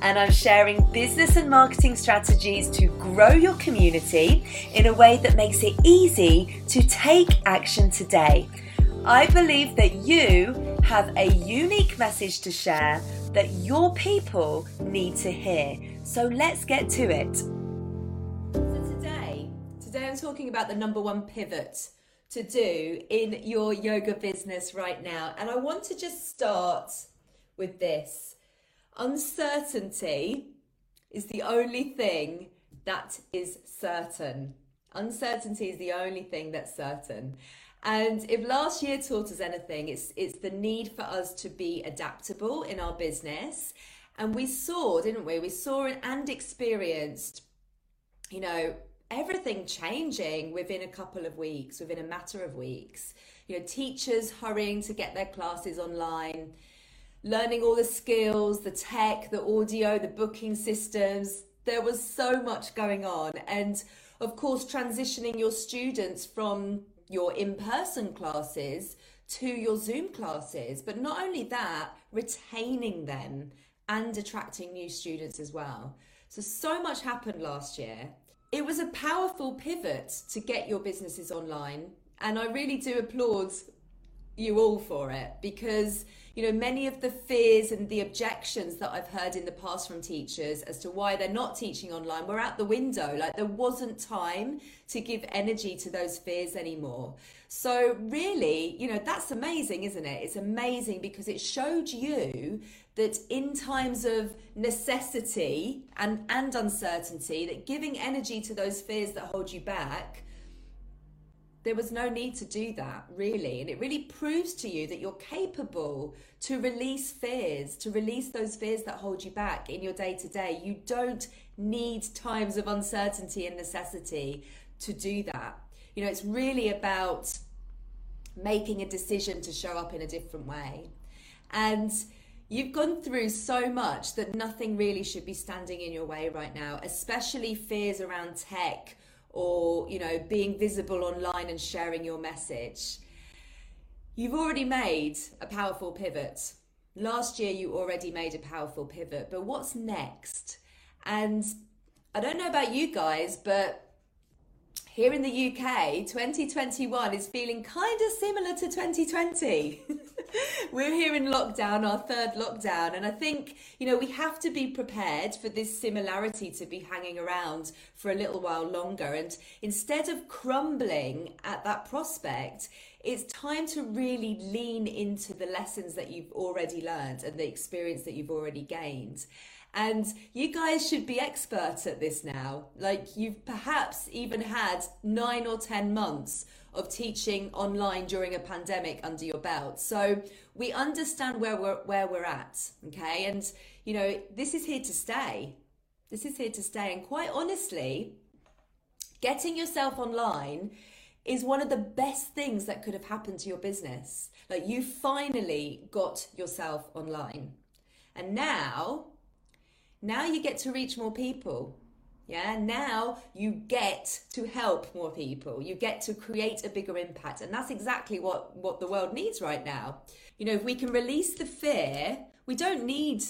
and I'm sharing business and marketing strategies to grow your community in a way that makes it easy to take action today. I believe that you have a unique message to share that your people need to hear. So let's get to it. So today, today I'm talking about the number one pivot to do in your yoga business right now. And I want to just start with this uncertainty is the only thing that is certain. Uncertainty is the only thing that's certain. And if last year taught us anything, it's it's the need for us to be adaptable in our business. And we saw, didn't we? We saw and experienced, you know, everything changing within a couple of weeks, within a matter of weeks. You know, teachers hurrying to get their classes online, learning all the skills, the tech, the audio, the booking systems. There was so much going on. And of course, transitioning your students from your in person classes to your Zoom classes. But not only that, retaining them and attracting new students as well. So, so much happened last year. It was a powerful pivot to get your businesses online. And I really do applaud you all for it because you know many of the fears and the objections that i've heard in the past from teachers as to why they're not teaching online were out the window. Like there wasn't time to give energy to those fears anymore. So really you know that's amazing isn't it? It's amazing because it showed you that in times of necessity and and uncertainty that giving energy to those fears that hold you back there was no need to do that, really. And it really proves to you that you're capable to release fears, to release those fears that hold you back in your day to day. You don't need times of uncertainty and necessity to do that. You know, it's really about making a decision to show up in a different way. And You've gone through so much that nothing really should be standing in your way right now, especially fears around tech or you know being visible online and sharing your message. You've already made a powerful pivot. Last year you already made a powerful pivot but what's next? And i don't know about you guys but here in the UK, 2021 is feeling kind of similar to 2020. We're here in lockdown, our third lockdown, and I think, you know, we have to be prepared for this similarity to be hanging around for a little while longer. And instead of crumbling at that prospect, it's time to really lean into the lessons that you've already learned and the experience that you've already gained. And you guys should be experts at this now. Like you've perhaps even had nine or 10 months of teaching online during a pandemic under your belt. So we understand where we're, where we're at. Okay. And, you know, this is here to stay. This is here to stay. And quite honestly, getting yourself online is one of the best things that could have happened to your business. Like you finally got yourself online. And now now you get to reach more people. Yeah, now you get to help more people. You get to create a bigger impact. And that's exactly what, what the world needs right now. You know, if we can release the fear, we don't need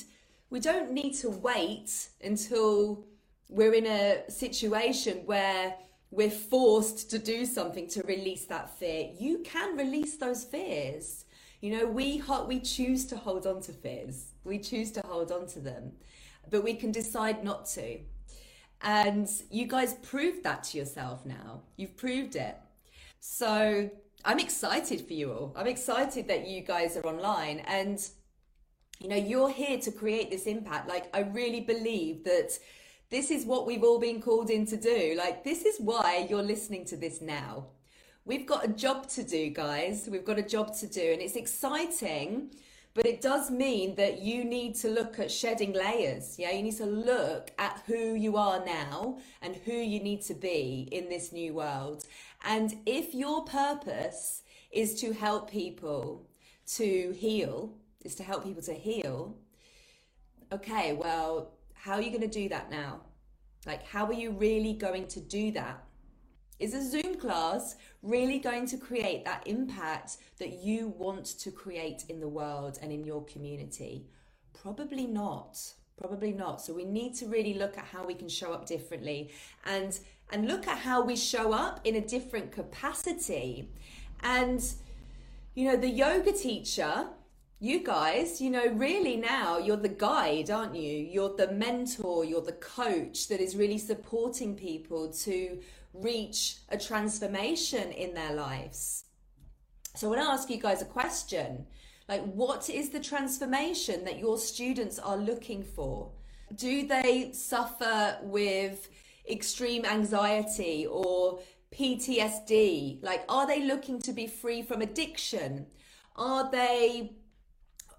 we don't need to wait until we're in a situation where we're forced to do something to release that fear. You can release those fears. You know, we we choose to hold on to fears. We choose to hold on to them but we can decide not to. And you guys proved that to yourself now. You've proved it. So I'm excited for you all. I'm excited that you guys are online and you know you're here to create this impact. Like I really believe that this is what we've all been called in to do. Like this is why you're listening to this now. We've got a job to do, guys. We've got a job to do and it's exciting but it does mean that you need to look at shedding layers. Yeah, you need to look at who you are now and who you need to be in this new world. And if your purpose is to help people to heal, is to help people to heal, okay, well, how are you going to do that now? Like, how are you really going to do that? Is a Zoom class really going to create that impact that you want to create in the world and in your community? Probably not. Probably not. So we need to really look at how we can show up differently and and look at how we show up in a different capacity. And you know, the yoga teacher you guys, you know, really now you're the guide, aren't you? You're the mentor, you're the coach that is really supporting people to reach a transformation in their lives. So when I want to ask you guys a question. Like, what is the transformation that your students are looking for? Do they suffer with extreme anxiety or PTSD? Like, are they looking to be free from addiction? Are they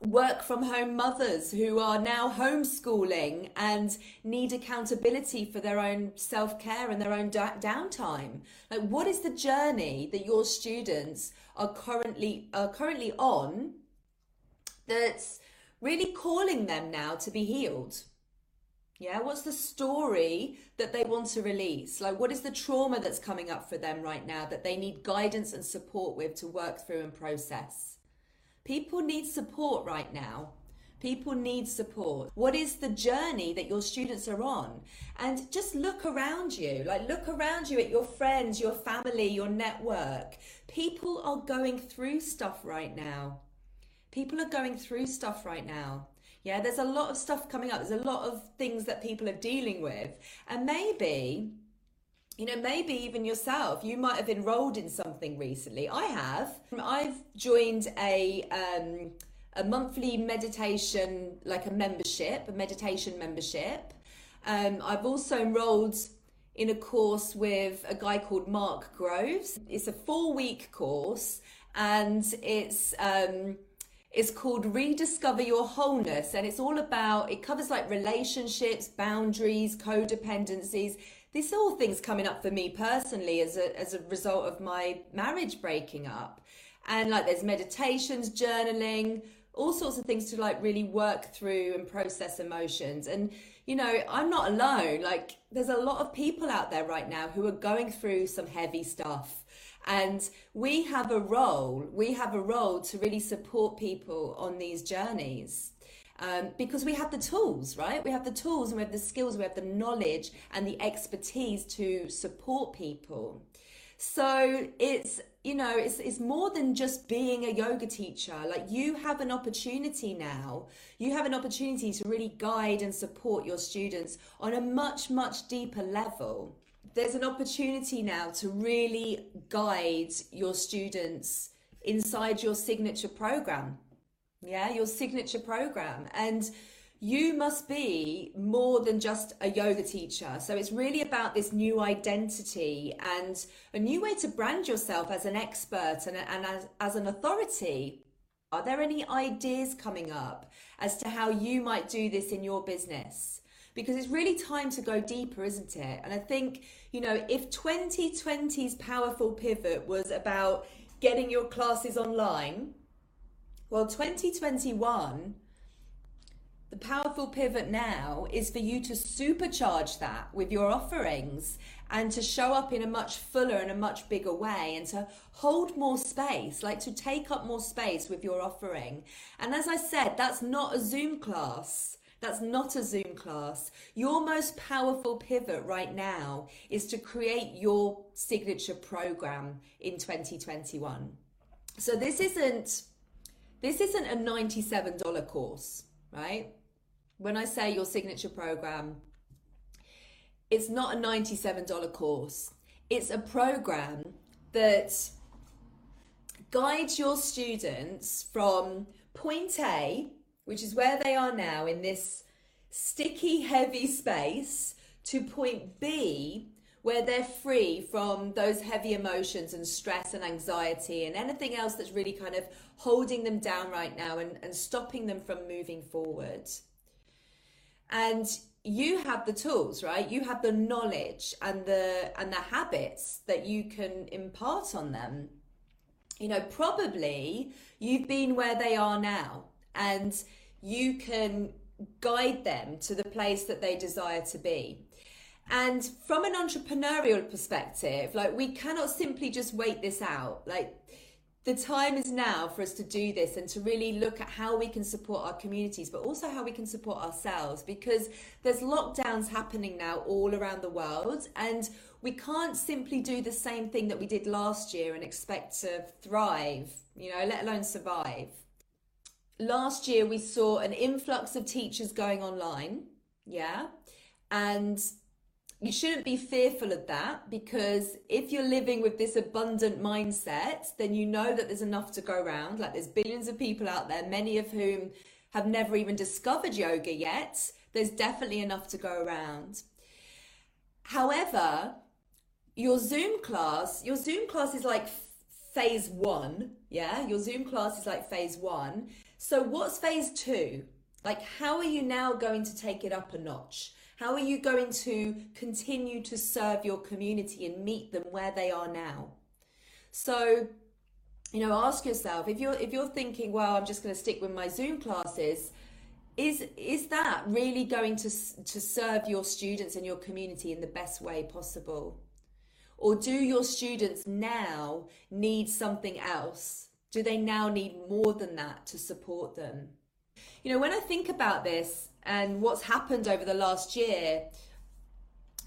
work from home mothers who are now homeschooling and need accountability for their own self care and their own da- downtime. Like, what is the journey that your students are currently are currently on that's really calling them now to be healed? Yeah, what's the story that they want to release? Like, what is the trauma that's coming up for them right now that they need guidance and support with to work through and process? People need support right now. People need support. What is the journey that your students are on? And just look around you. Like, look around you at your friends, your family, your network. People are going through stuff right now. People are going through stuff right now. Yeah, there's a lot of stuff coming up. There's a lot of things that people are dealing with. And maybe you know, maybe even yourself, you might have enrolled in something recently. I have. I've joined a um, a monthly meditation, like a membership, a meditation membership. Um, I've also enrolled in a course with a guy called Mark Groves. It's a four week course, and it's um, it's called Rediscover Your Wholeness, and it's all about it covers like relationships, boundaries, codependencies are all things coming up for me personally as a, as a result of my marriage breaking up. And like there's meditations, journaling, all sorts of things to like really work through and process emotions. And, you know, I'm not alone. Like there's a lot of people out there right now who are going through some heavy stuff. And we have a role, we have a role to really support people on these journeys um, because we have the tools, right? We have the tools and we have the skills, we have the knowledge and the expertise to support people. So it's you know it's it's more than just being a yoga teacher. Like you have an opportunity now. You have an opportunity to really guide and support your students on a much much deeper level. There's an opportunity now to really guide your students inside your signature program yeah, your signature program. And you must be more than just a yoga teacher. So it's really about this new identity and a new way to brand yourself as an expert and, and as, as an authority. Are there any ideas coming up as to how you might do this in your business? Because it's really time to go deeper, isn't it? And I think, you know, if 2020's powerful pivot was about getting your classes online, well, 2021, the powerful pivot now is for you to supercharge that with your offerings and to show up in a much fuller and a much bigger way and to hold more space, like to take up more space with your offering. And as I said, that's not a Zoom class. That's not a Zoom class. Your most powerful pivot right now is to create your signature program in 2021. So this isn't this isn't a $97 course, right? When I say your signature program, it's not a $97 course. It's a program that guides your students from point A, which is where they are now in this sticky, heavy space, to point B, where they're free from those heavy emotions and stress and anxiety and anything else that's really kind of holding them down right now and, and stopping them from moving forward. And you have the tools, right? You have the knowledge and the and the habits that you can impart on them. You know, probably you've been where they are now and you can guide them to the place that they desire to be. And from an entrepreneurial perspective, like we cannot simply just wait this out. Like the time is now for us to do this and to really look at how we can support our communities, but also how we can support ourselves because there's lockdowns happening now all around the world and we can't simply do the same thing that we did last year and expect to thrive, you know, let alone survive. Last year we saw an influx of teachers going online, yeah, and you shouldn't be fearful of that because if you're living with this abundant mindset, then you know that there's enough to go around. Like there's billions of people out there, many of whom have never even discovered yoga yet. There's definitely enough to go around. However, your Zoom class, your Zoom class is like phase one. Yeah, your Zoom class is like phase one. So, what's phase two? Like, how are you now going to take it up a notch? How are you going to continue to serve your community and meet them where they are now? So, you know, ask yourself if you're if you're thinking, well, I'm just going to stick with my Zoom classes, is is that really going to to serve your students and your community in the best way possible? Or do your students now need something else? Do they now need more than that to support them? You know, when I think about this, and what's happened over the last year,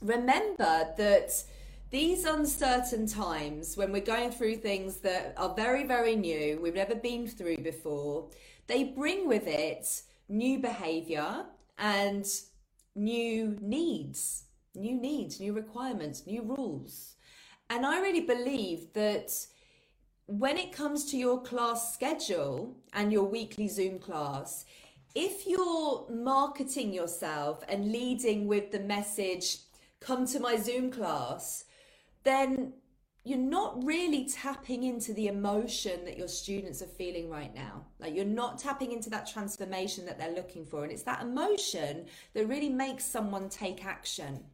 remember that these uncertain times when we're going through things that are very, very new, we've never been through before, they bring with it new behavior and new needs, new needs, new requirements, new rules. And I really believe that when it comes to your class schedule and your weekly Zoom class, if you're marketing yourself and leading with the message, come to my Zoom class, then you're not really tapping into the emotion that your students are feeling right now. Like you're not tapping into that transformation that they're looking for. And it's that emotion that really makes someone take action.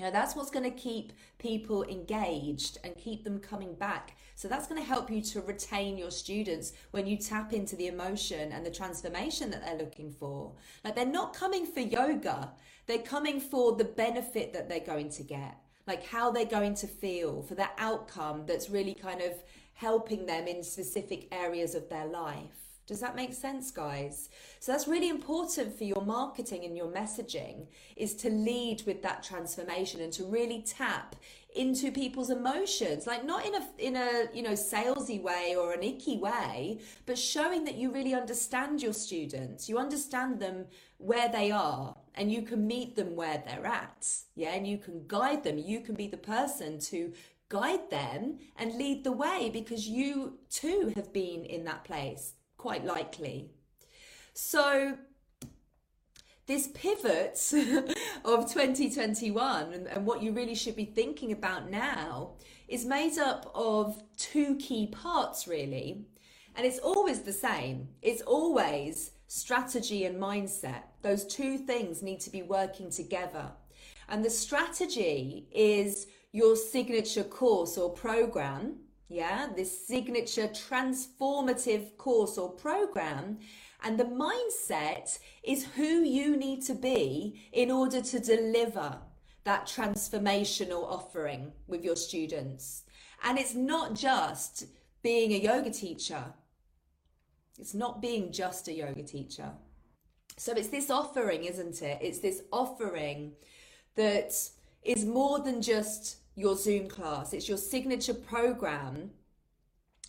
You know, that's what's going to keep people engaged and keep them coming back. So that's going to help you to retain your students when you tap into the emotion and the transformation that they're looking for. Like they're not coming for yoga, they're coming for the benefit that they're going to get, like how they're going to feel, for the outcome that's really kind of helping them in specific areas of their life. Does that make sense, guys? So that's really important for your marketing and your messaging is to lead with that transformation and to really tap into people's emotions. Like not in a in a you know salesy way or an icky way but showing that you really understand your students. You understand them where they are and you can meet them where they're at. Yeah and you can guide them. You can be the person to guide them and lead the way because you too have been in that place quite likely. So, this pivot of 2021 and, and, what you really should be thinking about now is made up of two key parts, really. And it's always the same. It's always strategy and mindset. Those two things need to be working together. And the strategy is your signature course or program yeah, this signature transformative course or program. And the mindset is who you need to be in order to deliver that transformational offering with your students. And it's not just being a yoga teacher. It's not being just a yoga teacher. So it's this offering, isn't it? It's this offering that is more than just your Zoom class. It's your signature program.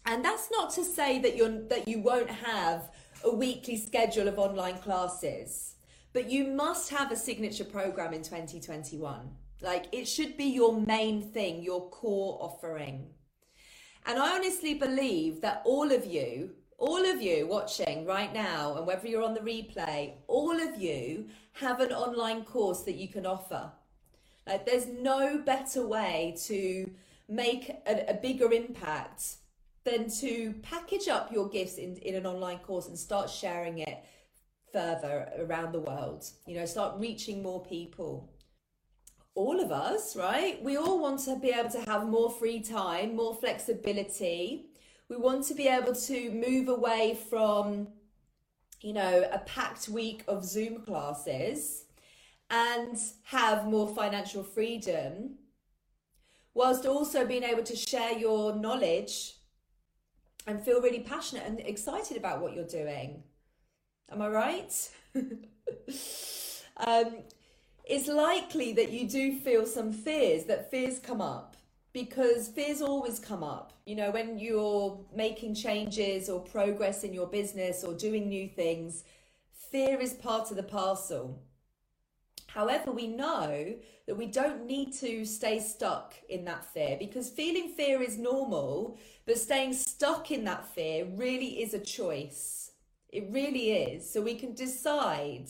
And that's not to say that you're that you won't have a weekly schedule of online classes, but you must have a signature program in 2021. Like it should be your main thing, your core offering. And I honestly believe that all of you, all of you watching right now, and whether you're on the replay, all of you have an online course that you can offer. Uh, there's no better way to make a, a bigger impact than to package up your gifts in, in an online course and start sharing it further around the world. You know, start reaching more people. All of us, right? We all want to be able to have more free time, more flexibility. We want to be able to move away from, you know, a packed week of Zoom classes and have more financial freedom, whilst also being able to share your knowledge and feel really passionate and excited about what you're doing. Am I right? um, it's likely that you do feel some fears, that fears come up because fears always come up. You know, when you're making changes or progress in your business or doing new things, fear is part of the parcel. However, we know that we don't need to stay stuck in that fear because feeling fear is normal, but staying stuck in that fear really is a choice. It really is. So we can decide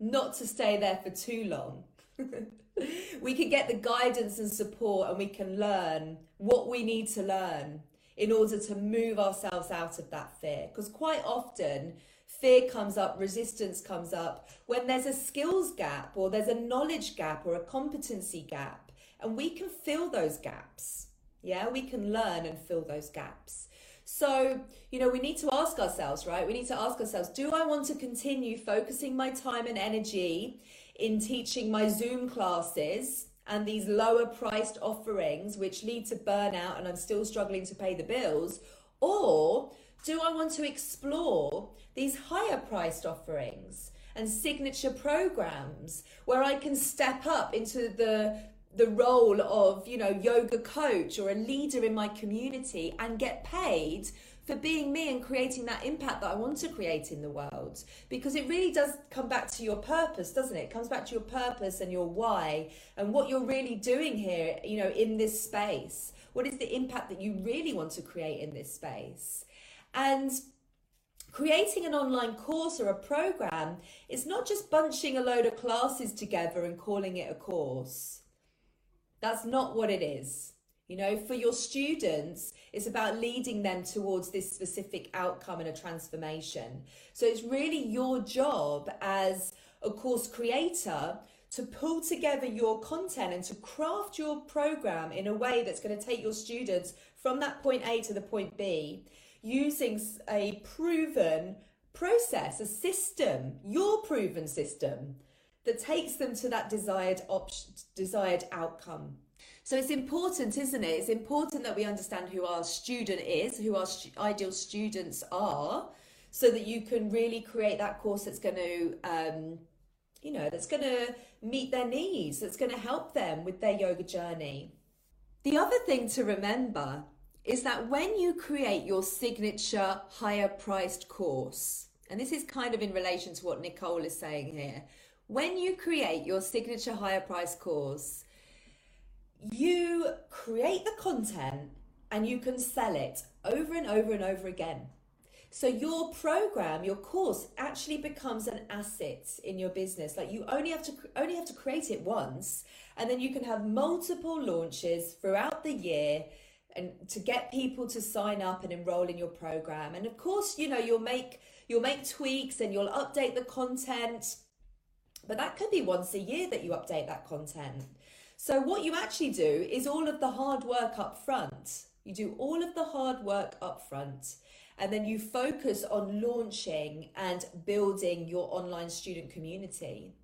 not to stay there for too long. we can get the guidance and support and we can learn what we need to learn in order to move ourselves out of that fear. Because quite often, fear comes up, resistance comes up when there's a skills gap or there's a knowledge gap or a competency gap. And we can fill those gaps. Yeah, we can learn and fill those gaps. So, you know, we need to ask ourselves, right? We need to ask ourselves do I want to continue focusing my time and energy in teaching my Zoom classes and these lower priced offerings, which lead to burnout and I'm still struggling to pay the bills? Or do I want to explore these higher priced offerings and signature programs where I can step up into the the role of, you know, yoga coach or a leader in my community and get paid for being me and creating that impact that I want to create in the world. Because it really does come back to your purpose, doesn't it? It comes back to your purpose and your why and what you're really doing here, you know, in this space. What is the impact that you really want to create in this space? And creating an online course or a program is not just bunching a load of classes together and calling it a course. That's not what it is. You know, for your students, it's about leading them towards this specific outcome and a transformation. So it's really your job as a course creator to pull together your content and to craft your program in a way that's going to take your students from that point A to the point B using a proven process, a system, your proven system that takes them to that desired option, desired outcome. So it's important, isn't it? It's important that we understand who our student is, who our stu- ideal students are, so that you can really create that course that's going to, um, you know, that's going to meet their needs, that's going to help them with their yoga journey. The other thing to remember is that when you create your signature higher priced course, and this is kind of in relation to what Nicole is saying here, when you create your signature higher priced course, you create the content and you can sell it over and over and over again. So your program, your course actually becomes an asset in your business. Like you only have to only have to create it once and then you can have multiple launches throughout the year and to get people to sign up and enroll in your program. And of course, you know, you'll make you'll make tweaks and you'll update the content. But that could be once a year that you update that content. So what you actually do is all of the hard work up front. You do all of the hard work up front and then you focus on launching and building your online student community.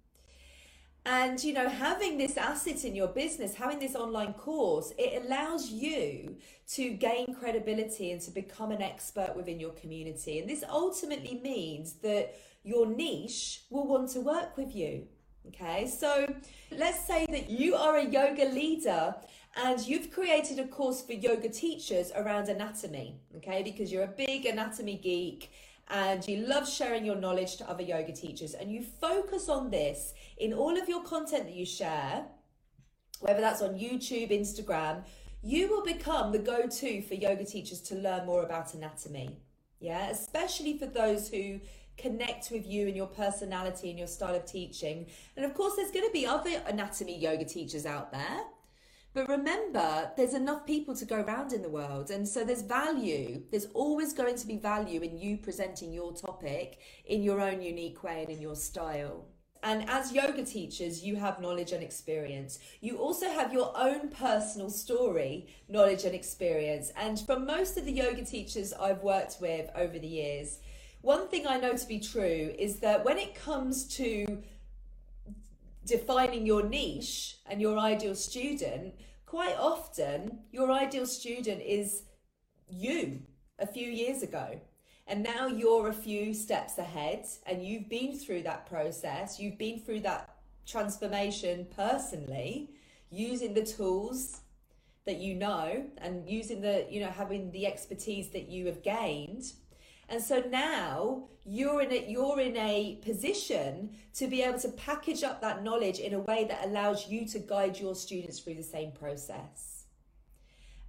And, you know, having this asset in your business, having this online course, it allows you to gain credibility and to become an expert within your community. And this ultimately means that your niche will want to work with you. Okay, so let's say that you are a yoga leader and you've created a course for yoga teachers around anatomy. Okay, because you're a big anatomy geek and you love sharing your knowledge to other yoga teachers and you focus on this in all of your content that you share, whether that's on YouTube, Instagram, you will become the go to for yoga teachers to learn more about anatomy. Yeah, especially for those who connect with you and your personality and your style of teaching. And of course, there's going to be other anatomy yoga teachers out there. But remember, there's enough people to go around in the world. And so there's value. There's always going to be value in you presenting your topic in your own unique way and in your style. And as yoga teachers, you have knowledge and experience. You also have your own personal story, knowledge and experience. And from most of the yoga teachers I've worked with over the years, one thing I know to be true is that when it comes to defining your niche and your ideal student, quite often your ideal student is you a few years ago. And now you're a few steps ahead and you've been through that process, you've been through that transformation personally using the tools that you know and using the, you know, having the expertise that you have gained and so now you're in a you're in a position to be able to package up that knowledge in a way that allows you to guide your students through the same process.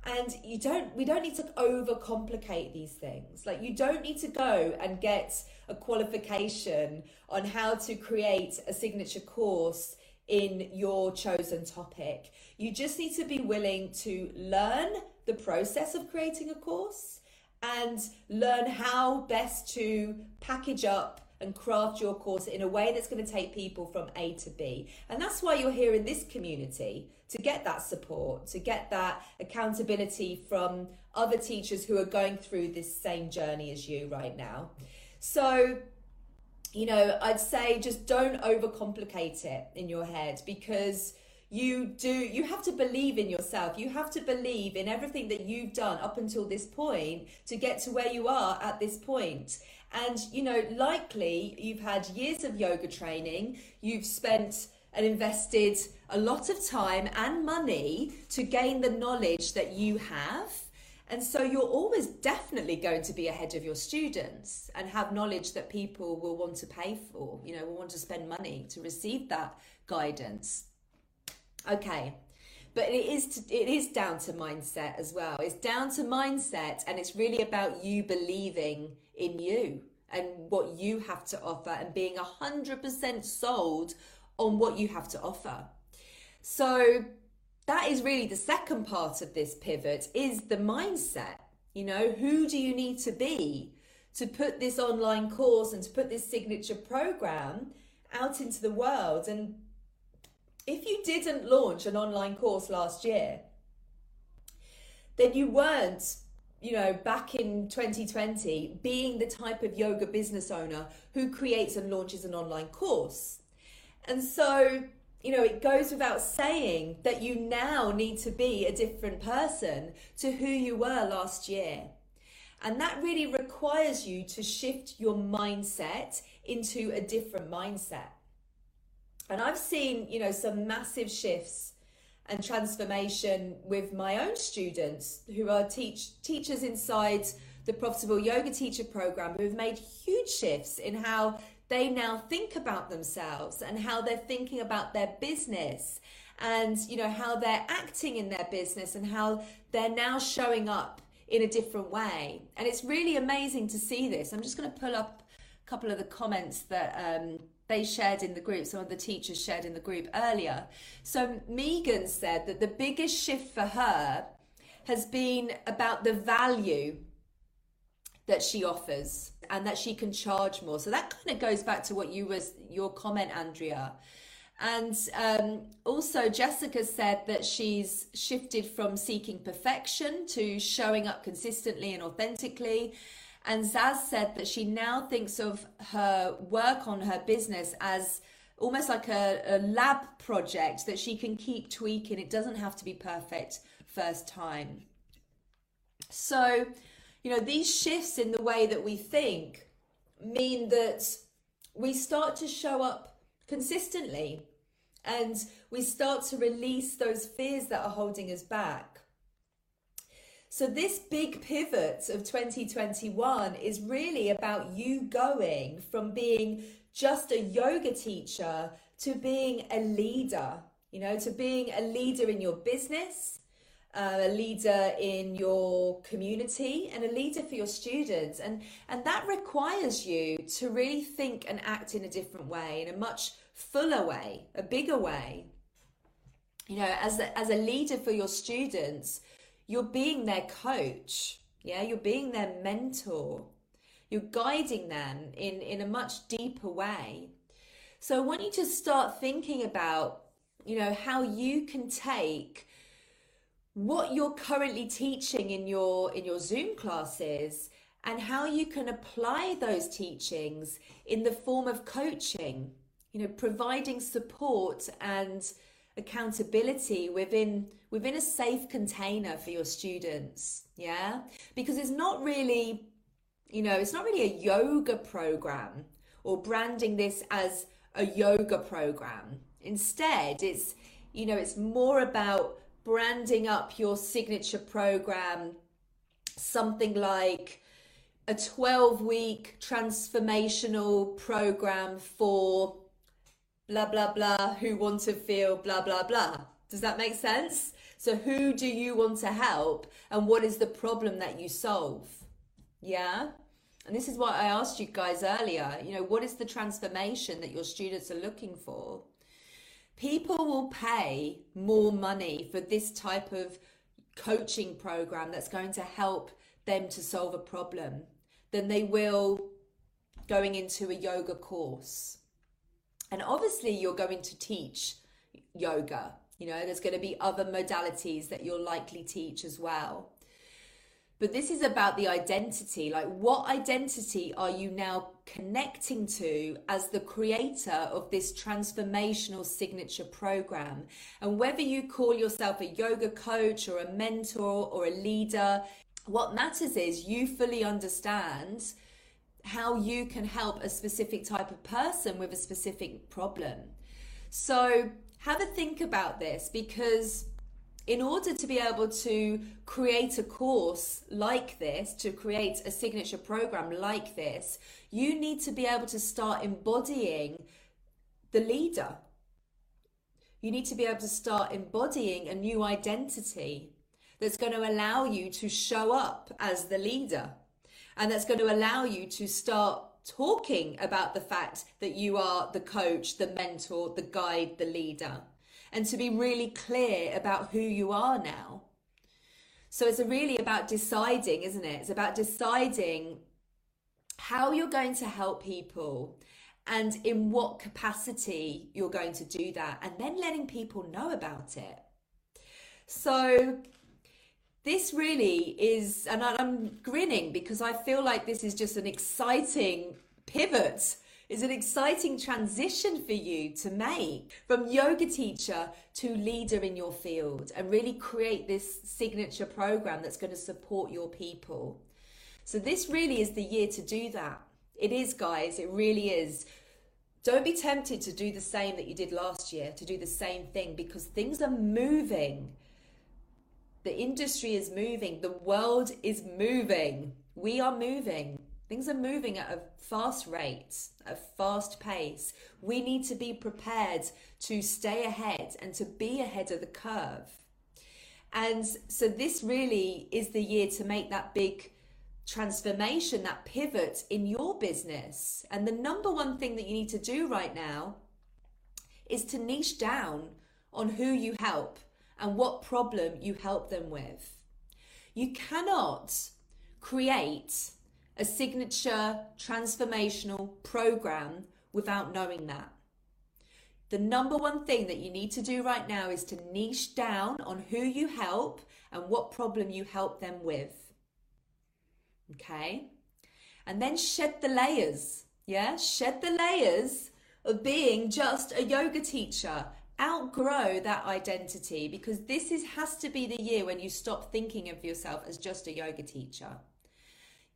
And you don't we don't need to overcomplicate these things. Like you don't need to go and get a qualification on how to create a signature course in your chosen topic. You just need to be willing to learn the process of creating a course and learn how best to package up and craft your course in a way that's going to take people from A to B. And that's why you're here in this community to get that support, to get that accountability from other teachers who are going through this same journey as you right now. So, you know, I'd say just don't overcomplicate it in your head because you do you have to believe in yourself. You have to believe in everything that you've done up until this point to get to where you are at this point. And you know likely you've had years of yoga training. You've spent and invested a lot of time and money to gain the knowledge that you have. And so you're always definitely going to be ahead of your students and have knowledge that people will want to pay for, you know, will want to spend money to receive that guidance. Okay. But it is to, it is down to mindset as well. It's down to mindset and it's really about you believing in you and what you have to offer and being 100% sold on what you have to offer. So that is really the second part of this pivot is the mindset. You know, who do you need to be to put this online course and to put this signature program out into the world and if you didn't launch an online course last year, then you weren't, you know, back in 2020 being the type of yoga business owner who creates and launches an online course. And so, you know, it goes without saying that you now need to be a different person to who you were last year. And that really requires you to shift your mindset into a different mindset. And I've seen, you know, some massive shifts and transformation with my own students who are teach teachers inside the profitable yoga teacher program who have made huge shifts in how they now think about themselves and how they're thinking about their business and you know how they're acting in their business and how they're now showing up in a different way. And it's really amazing to see this. I'm just going to pull up a couple of the comments that um, they shared in the group, some of the teachers shared in the group earlier. So Megan said that the biggest shift for her has been about the value that she offers and that she can charge more. So that kind of goes back to what you was your comment, Andrea. And um, also, Jessica said that she's shifted from seeking perfection to showing up consistently and authentically. And Zaz said that she now thinks of her work on her business as almost like a, a lab project that she can keep tweaking. It doesn't have to be perfect first time. So, you know, these shifts in the way that we think mean that we start to show up consistently and we start to release those fears that are holding us back. So, this big pivot of 2021 is really about you going from being just a yoga teacher to being a leader, you know, to being a leader in your business, uh, a leader in your community and a leader for your students. And and that requires you to really think and act in a different way in a much fuller way a bigger way. You know as a, as a leader for your students you're being their coach yeah? You're being their mentor. You're guiding them in in a much deeper way. So i want you to start thinking about you know how you can take what you're currently teaching in your in your Zoom classes and how you can apply those teachings in the form of coaching you know providing support and accountability within within a safe container for your students yeah? Because it's not really you know it's not really a yoga program or branding this as a yoga program. Instead it's you know it's more about branding up your signature program something like a 12 week transformational program for blah blah blah who want to feel blah blah blah. Does that make sense? So who do you want to help and what is the problem that you solve? Yeah? And this is what i asked you guys earlier. You know what is the transformation that your students are looking for? People will pay more money for this type of coaching program that's going to help them to solve a problem than they will going into a yoga course. And obviously, you're going to teach yoga. You know, there's going to be other modalities that you'll likely teach as well. But this is about the identity. Like, what identity are you now connecting to as the creator of this transformational signature program? And whether you call yourself a yoga coach or a mentor or a leader, what matters is you fully understand how you can help a specific type of person with a specific problem. So, have a think about this because in order to be able to create a course like this, to create a signature program like this, you need to be able to start embodying the leader. You need to be able to start embodying a new identity that's going to allow you to show up as the leader and that's going to allow you to start talking about the fact that you are the coach, the mentor, the guide, the leader and to be really clear about who you are now. So it's really about deciding, isn't it? It's about deciding how you're going to help people and in what capacity you're going to do that, and then letting people know about it. So this really is, and I'm grinning because I feel like this is just an exciting pivot is an exciting transition for you to make from yoga teacher to leader in your field and really create this signature program that's going to support your people. So, this really is the year to do that. It is, guys, it really is. Don't be tempted to do the same that you did last year, to do the same thing because things are moving. The industry is moving, the world is moving. We are moving. Things are moving at a fast rate, a fast pace. We need to be prepared to stay ahead and to be ahead of the curve. And so, this really is the year to make that big transformation, that pivot in your business. And the number one thing that you need to do right now is to niche down on who you help and what problem you help them with. You cannot create a signature transformational program without knowing that. The number one thing that you need to do right now is to niche down on who you help and what problem you help them with. Okay? And then shed the layers. Yeah? Shed the layers of being just a yoga teacher. Outgrow that identity because this is has to be the year when you stop thinking of yourself as just a yoga teacher.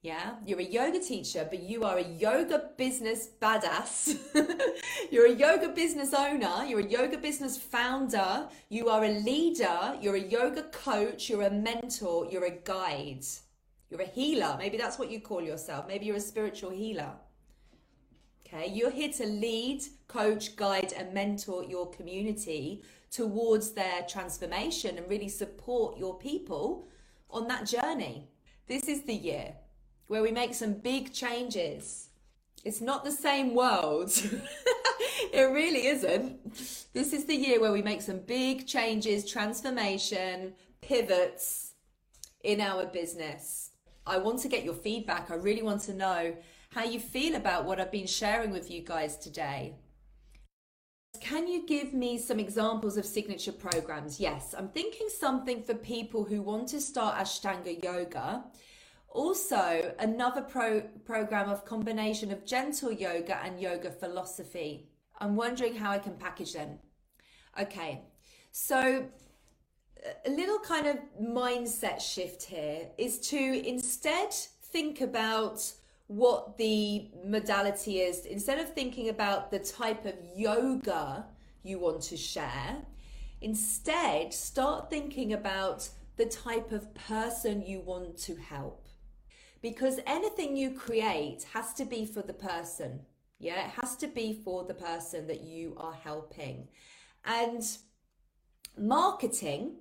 Yeah, you're a yoga teacher, but you are a yoga business badass. you're a yoga business owner, you're a yoga business founder, you are a leader, you're a yoga coach, you're a mentor, you're a guide, you're a healer. Maybe that's what you call yourself. Maybe you're a spiritual healer. Okay, you're here to lead, coach, guide, and mentor your community towards their transformation and really support your people on that journey. This is the year where we make some big changes. It's not the same world. it really isn't. This is the year where we make some big changes, transformation, pivots in our business. I want to get your feedback. I really want to know how you feel about what I've been sharing with you guys today. Can you give me some examples of signature programs? Yes, I'm thinking something for people who want to start Ashtanga yoga. Also, another pro- program of combination of gentle yoga and yoga philosophy. I'm wondering how I can package them. Okay, so a little kind of mindset shift here is to instead think about what the modality is. Instead of thinking about the type of yoga you want to share instead start thinking about the type of person you want to help. Because anything you create has to be for the person. Yeah it has to be for the person that you are helping. And marketing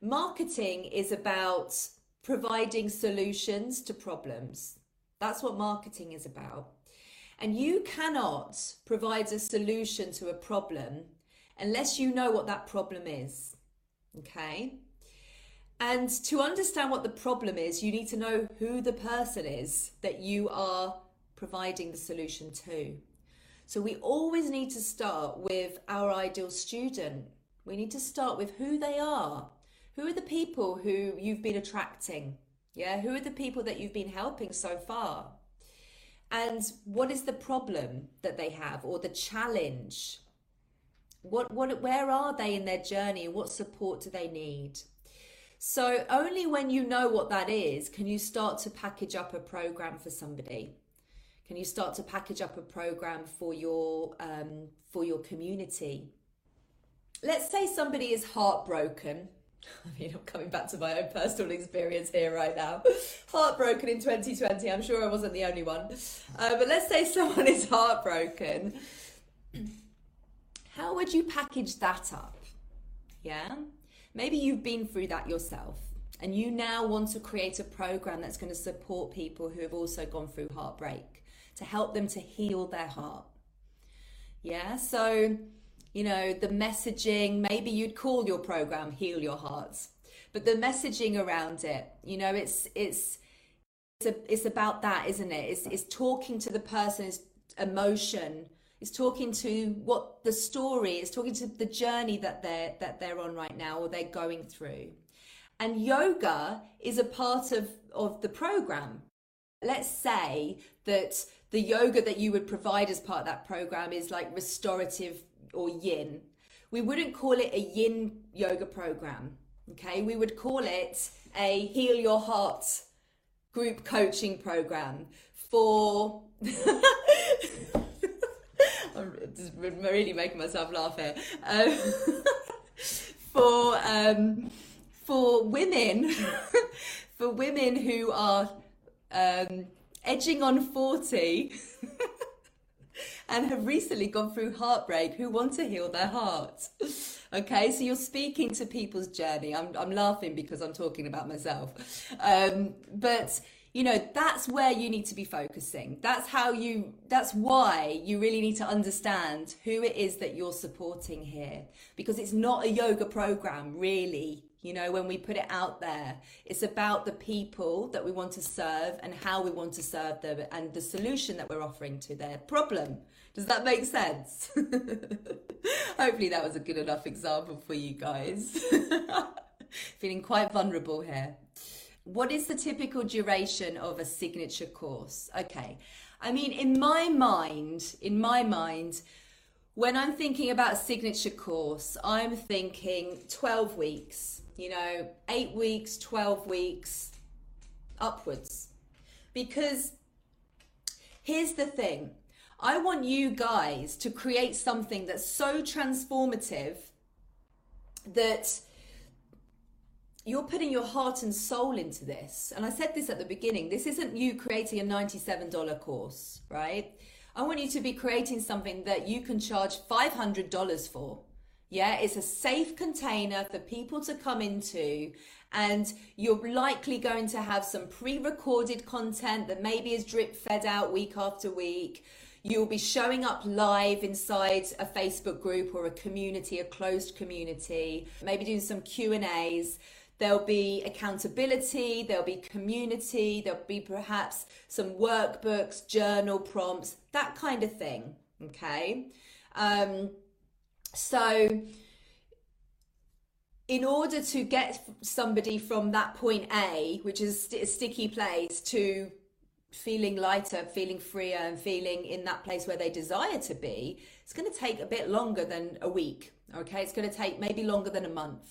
marketing is about providing solutions to problems that's what marketing is about. And you cannot provide a solution to a problem unless you know what that problem is. Okay? And to understand what the problem is, you need to know who the person is that you are providing the solution to. So we always need to start with our ideal student. We need to start with who they are. Who are the people who you've been attracting? Yeah, who are the people that you've been helping so far? And what is the problem that they have or the challenge? What what where are they in their journey? What support do they need? So only when you know what that is can you start to package up a program for somebody. Can you start to package up a program for your um, for your community? Let's say somebody is heartbroken I mean, I'm coming back to my own personal experience here right now. Heartbroken in 2020. I'm sure I wasn't the only one. Uh, but let's say someone is heartbroken. How would you package that up? Yeah? Maybe you've been through that yourself and you now want to create a program that's going to support people who have also gone through heartbreak to help them to heal their heart. Yeah? So you know, the messaging, maybe you'd call your program Heal Your Hearts. But the messaging around it, you know, it's it's it's, a, it's about that, isn't it? It's it's talking to the person's emotion. It's talking to what the story is talking to the journey that they're that they're on right now or they're going through. And yoga is a part of, of the program. Let's say that the yoga that you would provide as part of that program is like restorative or yin. We wouldn't call it a yin yoga program. Okay, we would call it a heal your heart group coaching program for. I'm just really making myself laugh here. Um, for um, for women, for women who are um, edging on forty and have recently gone through heartbreak who want to heal their hearts. Okay, so you're speaking to people's journey. I'm, I'm laughing because I'm talking about myself. Um, but you know that's where you need to be focusing that's how you that's why you really need to understand who it is that you're supporting here because it's not a yoga program really you know, when we put it out there, it's about the people that we want to serve and how we want to serve them and the solution that we're offering to their problem. Does that make sense? Hopefully, that was a good enough example for you guys. Feeling quite vulnerable here. What is the typical duration of a signature course? Okay. I mean, in my mind, in my mind, when I'm thinking about a signature course, I'm thinking 12 weeks you know, eight weeks, 12 weeks, upwards. Because here's the thing I want you guys to create something that's so transformative that you're putting your heart and soul into this. And I said this at the beginning this isn't you creating a $97 course, right? I want you to be creating something that you can charge $500 for Yeah, it's a safe container for people to come into. And you're likely going to have some pre recorded content that maybe is drip fed out week after week. You'll be showing up live inside a Facebook group or a community, a closed community, maybe doing some Q&As. There'll be accountability, there'll be community, there'll be perhaps some workbooks, journal prompts, that kind of thing. Okay. Um, so, in order to get somebody from that point A, which is a sticky place, to feeling lighter, feeling freer, and feeling in that place where they desire to be, it's going to take a bit longer than a week. Okay, it's going to take maybe longer than a month.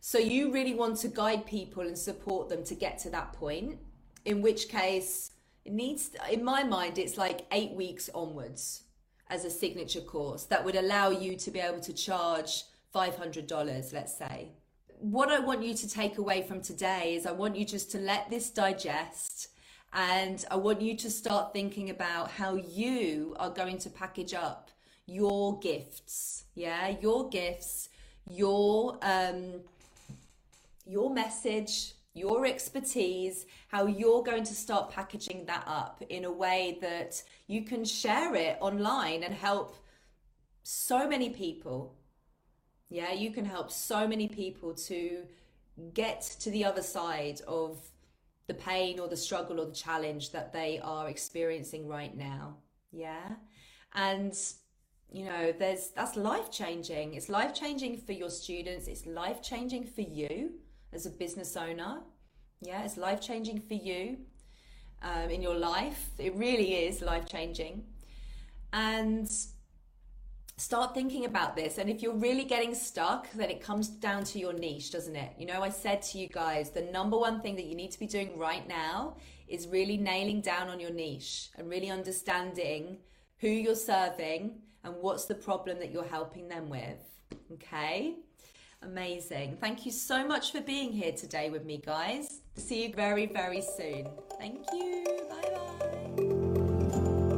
So you really want to guide people and support them to get to that point. In which case, it needs, in my mind, it's like eight weeks onwards as a signature course that would allow you to be able to charge $500, let's say. What I want you to take away from today is I want you just to let this digest and I want you to start thinking about how you are going to package up your gifts. Yeah, your gifts, your um your message, your expertise, how you're going to start packaging that up in a way that you can share it online and help so many people. Yeah, you can help so many people to get to the other side of the pain or the struggle or the challenge that they are experiencing right now. Yeah. And you know, there's that's life changing. It's life changing for your students, it's life changing for you as a business owner. Yeah, it's life changing for you um, in your life. It really is life changing. And start thinking about this. And if you're really getting stuck, then it comes down to your niche, doesn't it? You know, I said to you guys, the number one thing that you need to be doing right now is really nailing down on your niche and really understanding who you're serving and what's the problem that you're helping them with. Okay? Amazing. Thank you so much for being here today with me, guys. See you very, very soon. Thank you. Bye bye.